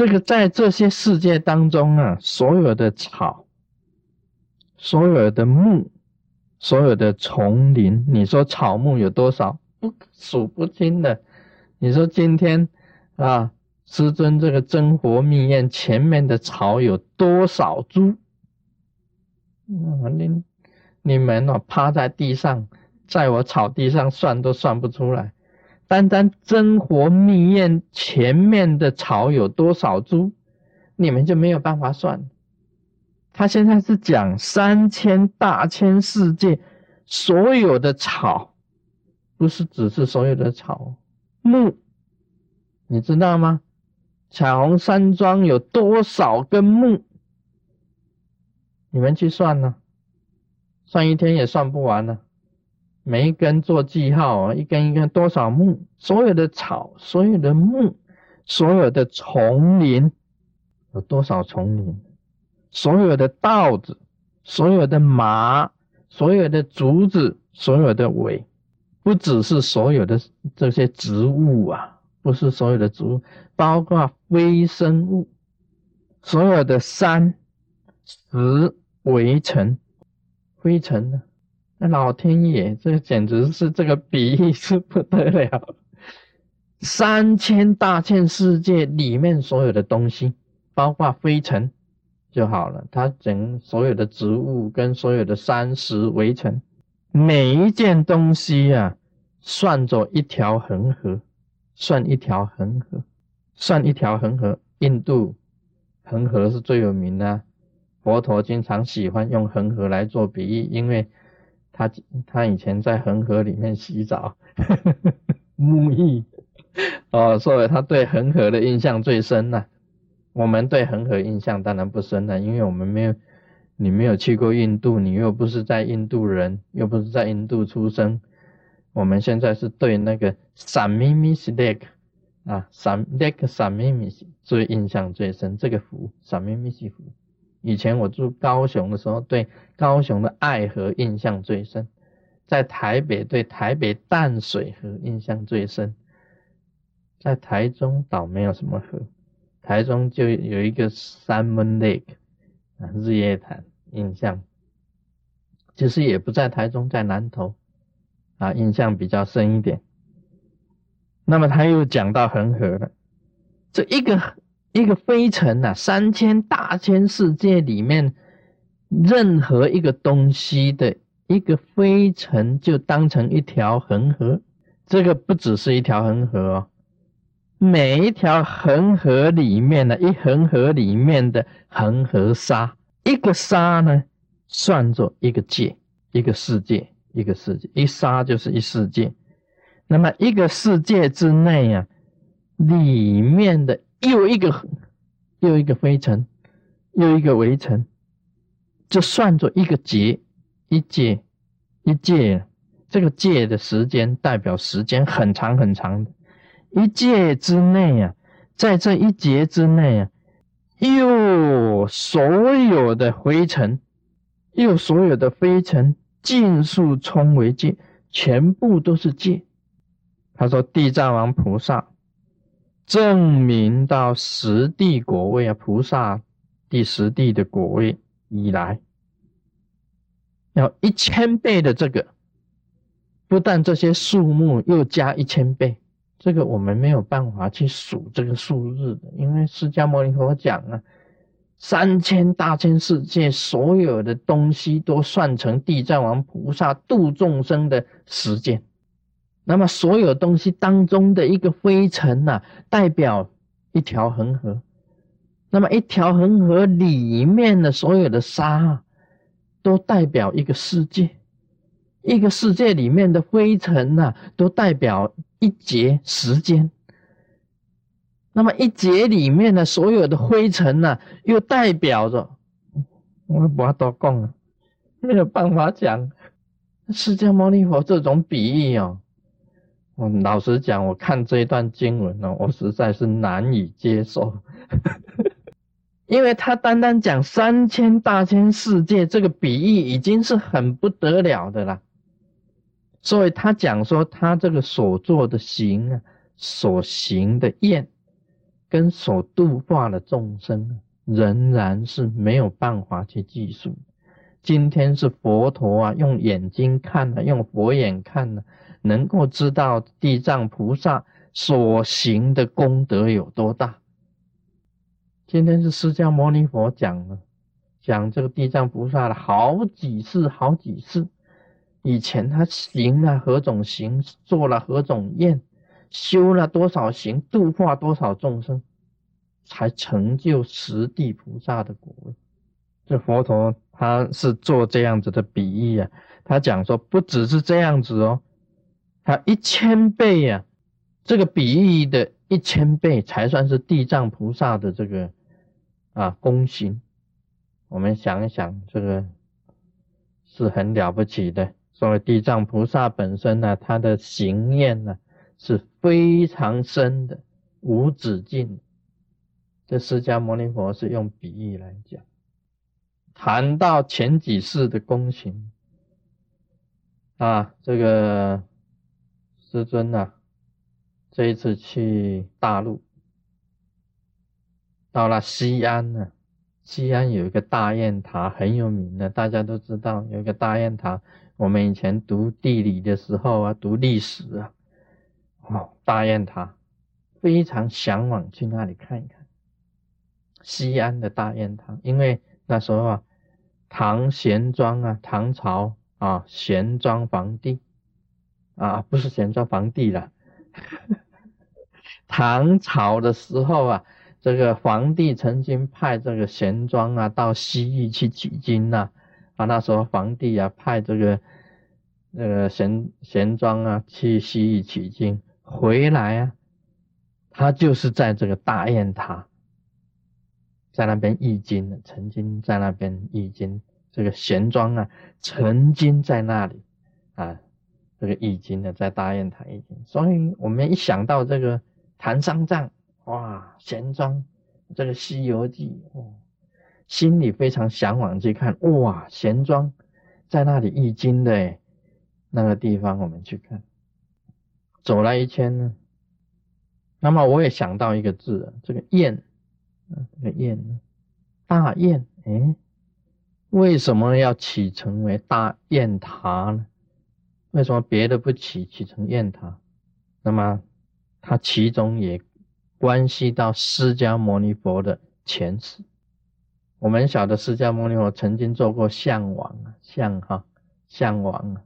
这个在这些世界当中啊，所有的草，所有的木，所有的丛林，你说草木有多少？不数不清的。你说今天啊，师尊这个真佛密院前面的草有多少株？你你们哦，趴在地上，在我草地上算都算不出来。单单真活密院前面的草有多少株，你们就没有办法算。他现在是讲三千大千世界所有的草，不是只是所有的草木，你知道吗？彩虹山庄有多少根木？你们去算呢，算一天也算不完呢。每一根做记号啊，一根一根多少木？所有的草，所有的木，所有的丛林，有多少丛林？所有的稻子，所有的麻，所有的竹子，所有的苇，不只是所有的这些植物啊，不是所有的植物，包括微生物，所有的山石围城，灰尘呢？那老天爷，这简直是这个比喻是不得了。三千大千世界里面所有的东西，包括灰尘就好了。它整所有的植物跟所有的山石围成，每一件东西啊，算作一条恒河，算一条恒河，算一条恒河。印度恒河是最有名的，佛陀经常喜欢用恒河来做比喻，因为。他他以前在恒河里面洗澡，沐浴，哦，所以他对恒河的印象最深呐。我们对恒河印象当然不深了，因为我们没有，你没有去过印度，你又不是在印度人，又不是在印度出生。我们现在是对那个闪咪咪西 lake 啊，闪 lake 闪咪咪最印象最深，这个湖闪咪咪西湖。以前我住高雄的时候，对高雄的爱河印象最深；在台北对台北淡水河印象最深；在台中岛没有什么河，台中就有一个 Salmon Lake 啊，日月潭印象，其实也不在台中，在南投啊，印象比较深一点。那么他又讲到恒河了，这一个。一个飞尘呐，三千大千世界里面，任何一个东西的一个飞尘，就当成一条恒河。这个不只是一条恒河哦，每一条恒河里面的一恒河里面的恒河沙，一个沙呢，算作一个界，一个世界，一个世界，一沙就是一世界。那么一个世界之内啊，里面的。又一个，又一个飞尘，又一个围尘，就算作一个劫，一劫，一界。这个界的时间代表时间很长很长的，一界之内啊，在这一劫之内啊，又所有的灰尘，又所有的灰尘，尽数冲为界，全部都是界。他说：“地藏王菩萨。”证明到十地果位啊，菩萨第十地的果位以来，要一千倍的这个，不但这些数目又加一千倍，这个我们没有办法去数这个数日的，因为释迦牟尼佛讲啊，三千大千世界所有的东西都算成地藏王菩萨度众生的时间。那么所有东西当中的一个灰尘呐，代表一条恒河。那么一条恒河里面的所有的沙，都代表一个世界。一个世界里面的灰尘呐，都代表一节时间。那么一节里面的所有的灰尘呐，又代表着……我不要多讲了，没有办法讲。释迦牟尼佛这种比喻哦。我老实讲，我看这一段经文呢，我实在是难以接受，因为他单单讲三千大千世界这个比喻已经是很不得了的了，所以他讲说他这个所做的行啊，所行的愿，跟所度化的众生，仍然是没有办法去计数。今天是佛陀啊，用眼睛看的，用佛眼看的，能够知道地藏菩萨所行的功德有多大。今天是释迦牟尼佛讲了，讲这个地藏菩萨的好几次，好几次。以前他行了何种行，做了何种愿。修了多少行，度化多少众生，才成就十地菩萨的果位。这佛陀他是做这样子的比喻啊，他讲说不只是这样子哦，他一千倍呀，这个比喻的一千倍才算是地藏菩萨的这个啊功行。我们想一想，这个是很了不起的。所谓地藏菩萨本身呢，他的行念呢。是非常深的，无止境。这释迦牟尼佛是用比喻来讲，谈到前几世的功行啊，这个师尊呐，这一次去大陆，到了西安呢，西安有一个大雁塔很有名的，大家都知道有一个大雁塔。我们以前读地理的时候啊，读历史啊。哦，大雁塔，非常向往去那里看一看。西安的大雁塔，因为那时候啊，唐玄奘啊，唐朝啊，玄奘皇帝。啊，不是玄奘皇帝了，唐朝的时候啊，这个皇帝曾经派这个玄奘啊到西域去取经呐，啊，那时候皇帝啊派这个那个玄玄奘啊去西域取经。回来啊，他就是在这个大雁塔，在那边译经，曾经在那边译经。这个玄奘啊，曾经在那里啊，这个译经的，在大雁塔译经。所以我们一想到这个唐三藏，哇，玄奘这个《西游记》，哦，心里非常向往去看。哇，玄奘在那里译经的，那个地方我们去看。走了一圈呢，那么我也想到一个字，这个雁这个雁，大雁，哎，为什么要起成为大雁塔呢？为什么别的不起，起成雁塔？那么它其中也关系到释迦牟尼佛的前世。我们晓得释迦牟尼佛曾经做过象王啊，象哈，象王啊。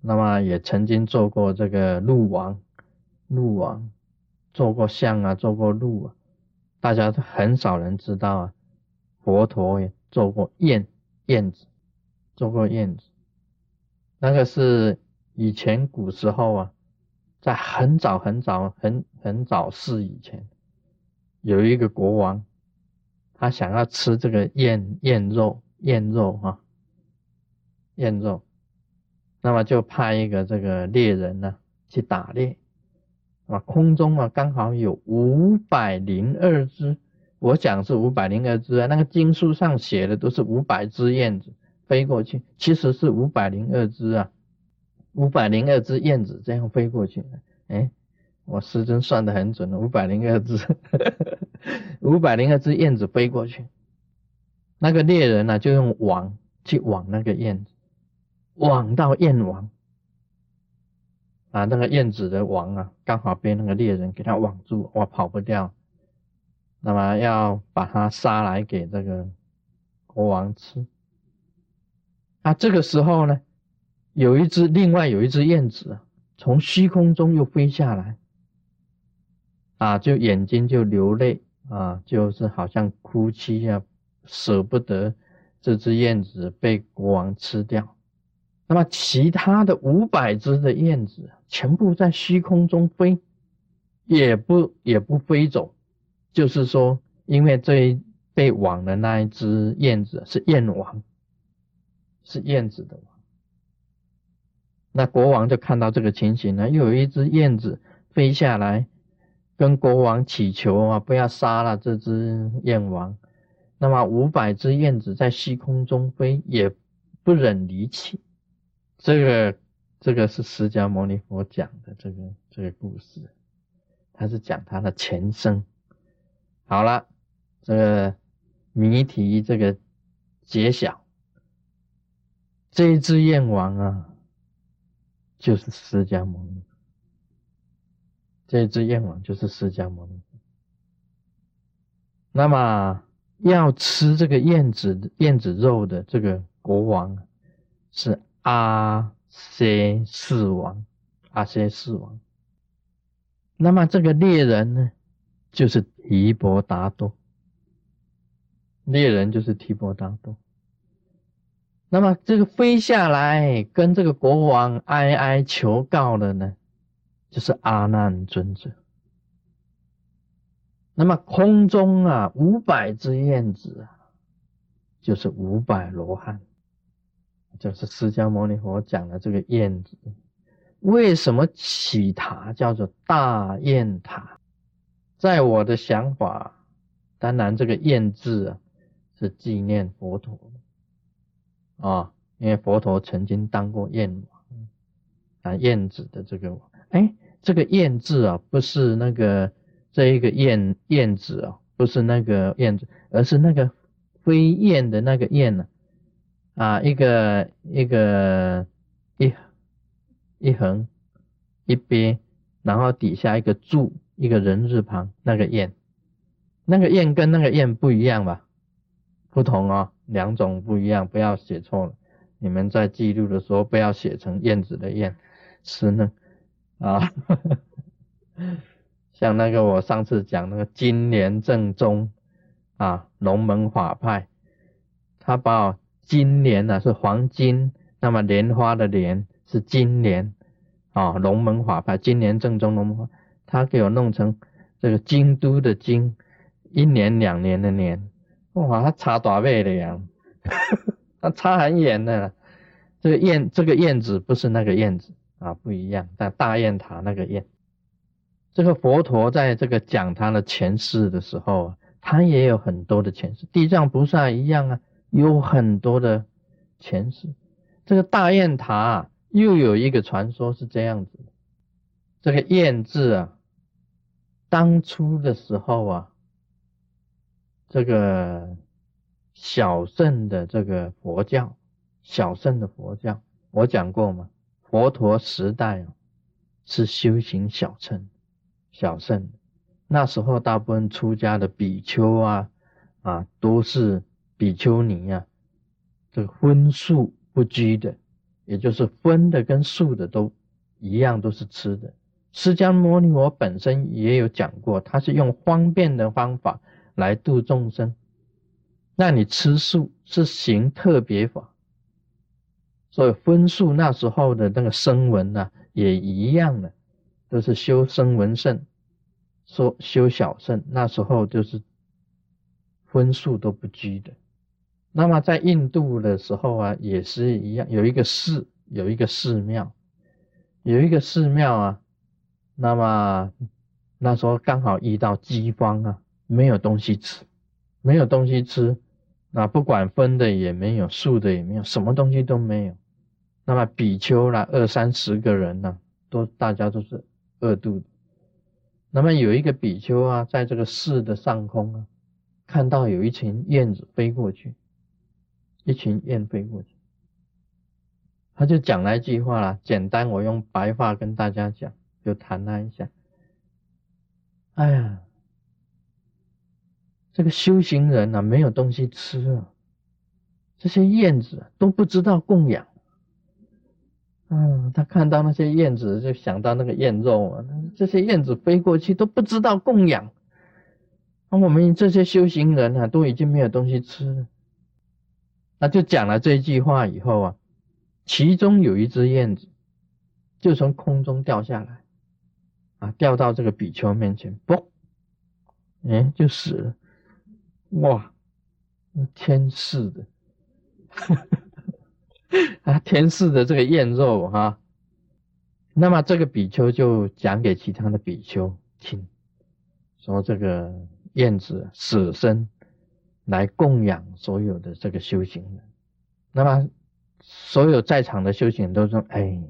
那么也曾经做过这个鹿王，鹿王做过象啊，做过鹿啊，大家都很少人知道啊。佛陀也做过燕燕子，做过燕子，那个是以前古时候啊，在很早很早很很早世以前，有一个国王，他想要吃这个燕燕肉，燕肉啊，燕肉。那么就派一个这个猎人呢去打猎，啊，空中啊刚好有五百零二只，我讲是五百零二只啊，那个经书上写的都是五百只燕子飞过去，其实是五百零二只啊，五百零二只燕子这样飞过去，哎，我时针算得很准了，五百零二只，五百零二只燕子飞过去，那个猎人呢就用网去网那个燕子。网到燕王啊，那个燕子的王啊，刚好被那个猎人给他网住，哇，跑不掉。那么要把它杀来给这个国王吃。啊，这个时候呢，有一只另外有一只燕子从虚空中又飞下来，啊，就眼睛就流泪啊，就是好像哭泣啊，舍不得这只燕子被国王吃掉。那么其他的五百只的燕子全部在虚空中飞，也不也不飞走，就是说，因为这被网的那一只燕子是燕王，是燕子的王。那国王就看到这个情形呢，又有一只燕子飞下来，跟国王祈求啊，不要杀了这只燕王。那么五百只燕子在虚空中飞，也不忍离弃。这个这个是释迦牟尼佛讲的这个这个故事，他是讲他的前生好了，这个谜题这个揭晓，这一只燕王啊，就是释迦牟尼。这一只燕王就是释迦牟尼。那么要吃这个燕子燕子肉的这个国王是阿塞世王，阿塞世王。那么这个猎人呢？就是提婆达多，猎人就是提婆达多。那么这个飞下来跟这个国王哀哀求告的呢，就是阿难尊者。那么空中啊，五百只燕子啊，就是五百罗汉，就是释迦牟尼佛讲的这个燕子。为什么起塔叫做大雁塔？在我的想法，当然这个燕字啊，是纪念佛陀啊，因为佛陀曾经当过燕王啊，燕子的这个，哎，这个燕字啊，不是那个这一个燕燕子啊，不是那个燕子，而是那个飞燕的那个燕呢，啊一个一个一一横一边，然后底下一个柱。一个人字旁，那个燕，那个燕跟那个燕不一样吧？不同哦，两种不一样，不要写错了。你们在记录的时候不要写成燕子的燕，是呢啊。像那个我上次讲那个金莲正宗啊，龙门法派，他把金莲呢是黄金，那么莲花的莲是金莲啊，龙门法派金莲正宗龙门法。他给我弄成这个京都的京，一年两年的年，哇，他差多倍的呀，他差很远的。这个燕，这个燕子不是那个燕子啊，不一样。但大雁塔那个燕，这个佛陀在这个讲他的前世的时候，他也有很多的前世。地藏菩萨一样啊，有很多的前世。这个大雁塔又有一个传说是这样子的，这个雁字啊。当初的时候啊，这个小圣的这个佛教，小圣的佛教，我讲过吗？佛陀时代啊，是修行小乘，小圣。那时候大部分出家的比丘啊，啊，都是比丘尼啊，这个荤素不拘的，也就是荤的跟素的都一样，都是吃的。释迦牟尼佛本身也有讲过，他是用方便的方法来度众生。那你吃素是行特别法，所以分数那时候的那个声闻呢，也一样的，都是修声闻圣，说修小圣。那时候就是分数都不拘的。那么在印度的时候啊，也是一样，有一个寺，有一个寺庙，有一个寺庙啊。那么那时候刚好遇到饥荒啊，没有东西吃，没有东西吃，那不管分的也没有，素的也没有，什么东西都没有。那么比丘啦，二三十个人呢，都大家都是饿肚子。那么有一个比丘啊，在这个寺的上空啊，看到有一群燕子飞过去，一群燕飞过去，他就讲了一句话啦，简单，我用白话跟大家讲。就谈他一下，哎呀，这个修行人呐，没有东西吃啊，这些燕子都不知道供养。嗯，他看到那些燕子，就想到那个燕肉啊，这些燕子飞过去都不知道供养。那我们这些修行人啊，都已经没有东西吃了。那就讲了这句话以后啊，其中有一只燕子就从空中掉下来。啊，掉到这个比丘面前，嘣，哎，就死了。哇，天赐的，啊，天赐的这个燕肉哈。那么这个比丘就讲给其他的比丘听，说这个燕子舍身来供养所有的这个修行人。那么所有在场的修行人都说，哎，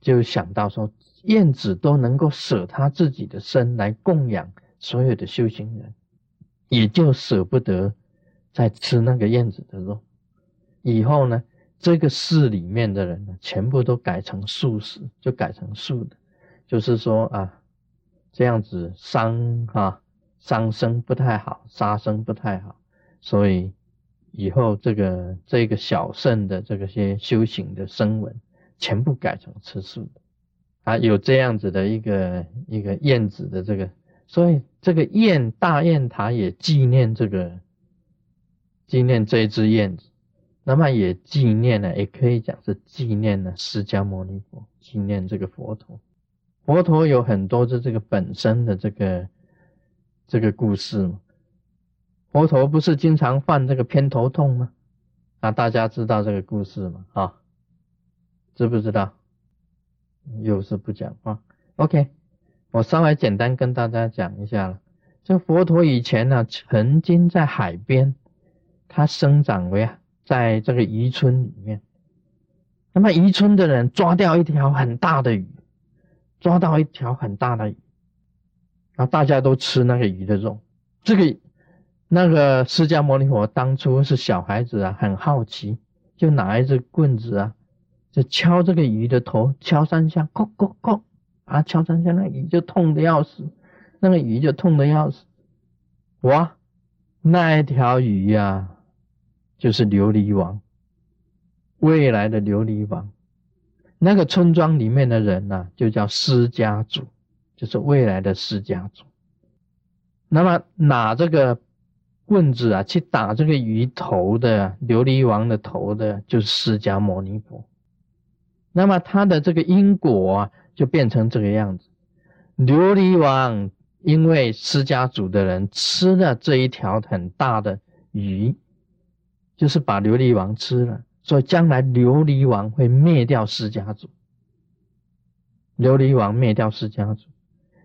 就想到说。燕子都能够舍他自己的身来供养所有的修行人，也就舍不得再吃那个燕子的肉。以后呢，这个寺里面的人呢，全部都改成素食，就改成素的，就是说啊，这样子伤啊伤生不太好，杀生不太好，所以以后这个这个小圣的这个些修行的声闻，全部改成吃素的。啊，有这样子的一个一个燕子的这个，所以这个燕大雁塔也纪念这个纪念这一只燕子，那么也纪念了，也可以讲是纪念了释迦牟尼佛，纪念这个佛陀。佛陀有很多的这个本身的这个这个故事嘛。佛陀不是经常犯这个偏头痛吗？啊，大家知道这个故事吗？啊，知不知道？又是不讲话，OK，我稍微简单跟大家讲一下了。这佛陀以前呢，曾经在海边，他生长为在这个渔村里面。那么渔村的人抓掉一条很大的鱼，抓到一条很大的鱼，然后大家都吃那个鱼的肉。这个那个释迦牟尼佛当初是小孩子啊，很好奇，就拿一只棍子啊。就敲这个鱼的头，敲三下，叩叩叩，啊，敲三下，那鱼就痛的要死，那个鱼就痛的要死。哇，那一条鱼呀，就是琉璃王，未来的琉璃王。那个村庄里面的人呢，就叫释迦族，就是未来的释迦族。那么拿这个棍子啊，去打这个鱼头的琉璃王的头的，就是释迦牟尼佛。那么他的这个因果啊，就变成这个样子。琉璃王因为释迦族的人吃了这一条很大的鱼，就是把琉璃王吃了，所以将来琉璃王会灭掉释迦族。琉璃王灭掉释迦族，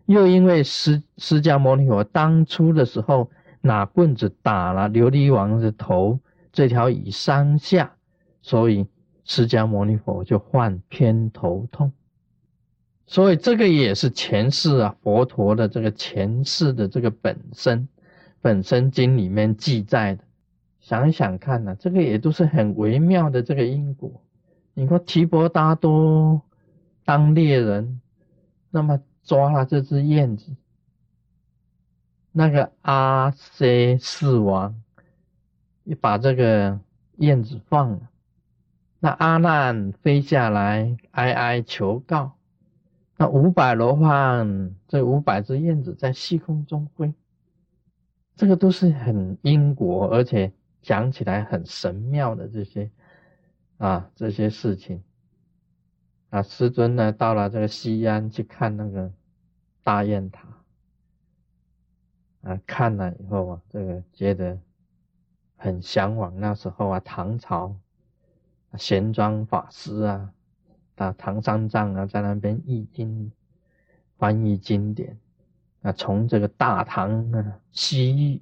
又因为释释迦牟尼佛当初的时候拿棍子打了琉璃王的头，这条鱼伤下，所以。释迦牟尼佛就患偏头痛，所以这个也是前世啊，佛陀的这个前世的这个本身本身经里面记载的。想想看呢，这个也都是很微妙的这个因果。你说提婆达多当猎人，那么抓了这只燕子，那个阿塞世王也把这个燕子放了。那阿难飞下来哀哀求告，那五百罗汉这五百只燕子在虚空中飞，这个都是很因果，而且讲起来很神妙的这些啊这些事情。啊。师尊呢到了这个西安去看那个大雁塔啊，看了以后啊，这个觉得很向往那时候啊唐朝。玄奘法师啊，啊，唐三藏啊，在那边译经、翻译经典啊，从这个大唐啊西域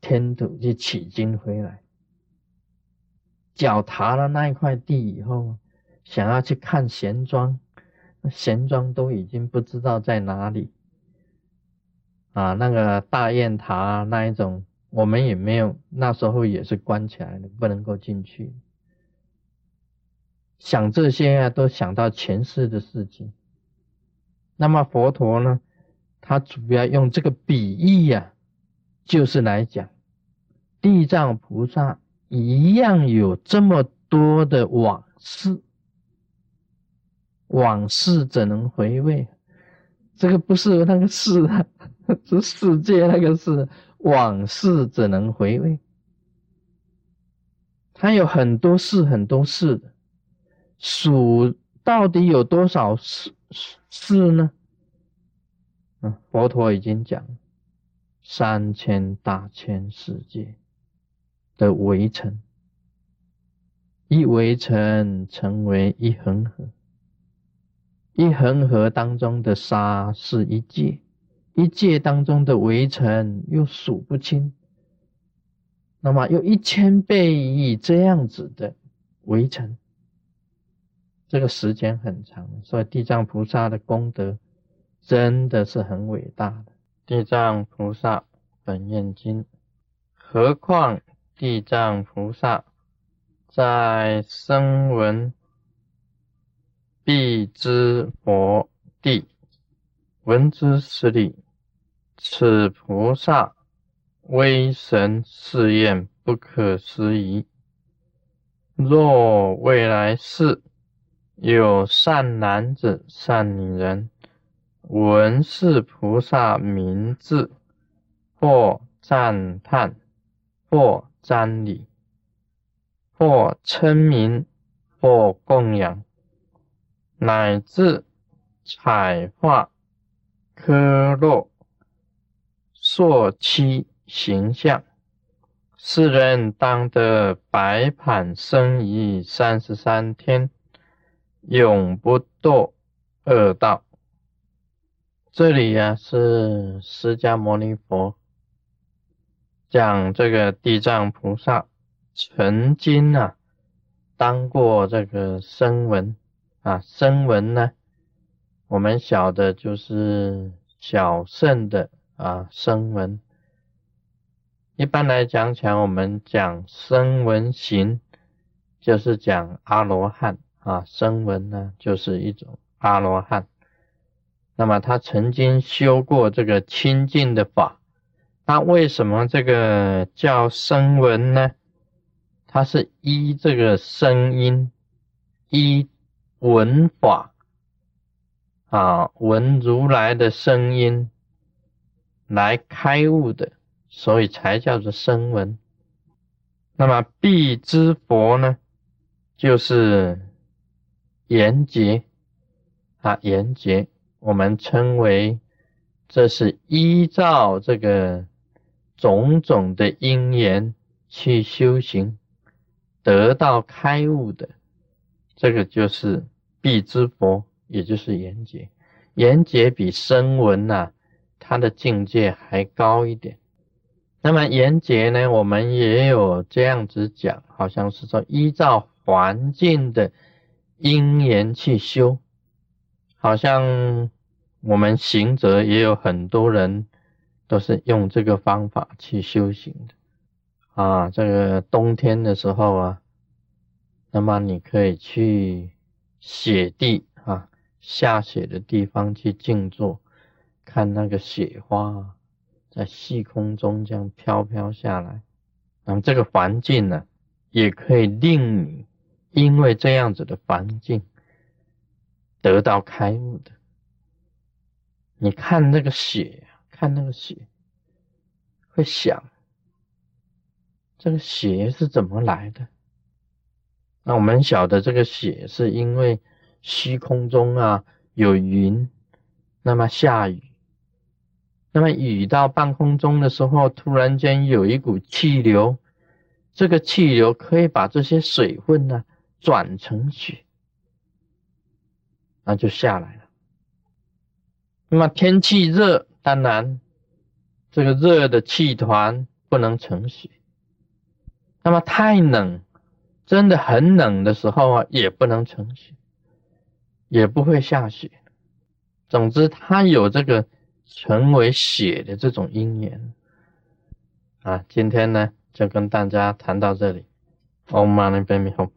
天土去取经回来，脚踏了那一块地以后，想要去看贤庄，贤庄都已经不知道在哪里啊，那个大雁塔那一种，我们也没有，那时候也是关起来的，不能够进去。想这些啊，都想到前世的事情。那么佛陀呢，他主要用这个比喻呀，就是来讲地藏菩萨一样有这么多的往事，往事怎能回味？这个不是那个事啊，是世界那个事，往事怎能回味？他有很多事，很多事的。数到底有多少世世呢？嗯，佛陀已经讲三千大千世界的围城，一围城成为一恒河，一恒河当中的沙是一界，一界当中的围城又数不清，那么有一千倍亿这样子的围城。这个时间很长，所以地藏菩萨的功德真的是很伟大的。地藏菩萨本愿经。何况地藏菩萨在声闻必知佛地闻之十里，此菩萨威神誓愿不可思议。若未来世有善男子、善女人，闻是菩萨名字，或赞叹，或瞻礼，或称名，或供养，乃至彩画。科洛朔期形象，世人当得白盘生仪三十三天，永不堕恶道。这里呀是释迦牟尼佛讲这个地藏菩萨曾经啊当过这个声闻啊声闻呢。我们晓得就是小圣的啊声闻，一般来讲讲，我们讲声闻行，就是讲阿罗汉啊，声闻呢就是一种阿罗汉。那么他曾经修过这个清净的法，那为什么这个叫声闻呢？它是依这个声音，依闻法。啊，闻如来的声音来开悟的，所以才叫做声闻。那么必知佛呢，就是言劫啊，言劫，我们称为这是依照这个种种的因缘去修行，得到开悟的，这个就是必之佛。也就是言劫，言劫比声闻呐，它的境界还高一点。那么言劫呢，我们也有这样子讲，好像是说依照环境的因缘去修，好像我们行者也有很多人都是用这个方法去修行的啊。这个冬天的时候啊，那么你可以去雪地啊。下雪的地方去静坐，看那个雪花在细空中这样飘飘下来，那么这个环境呢，也可以令你因为这样子的环境得到开悟的。你看那个雪，看那个雪，会想这个雪是怎么来的？那我们晓得这个雪是因为。虚空中啊有云，那么下雨，那么雨到半空中的时候，突然间有一股气流，这个气流可以把这些水分呢转成雪，那就下来了。那么天气热，当然这个热的气团不能成雪，那么太冷，真的很冷的时候啊，也不能成雪。也不会下雪。总之，它有这个成为雪的这种因缘啊。今天呢，就跟大家谈到这里。Om Mani Padme Hum。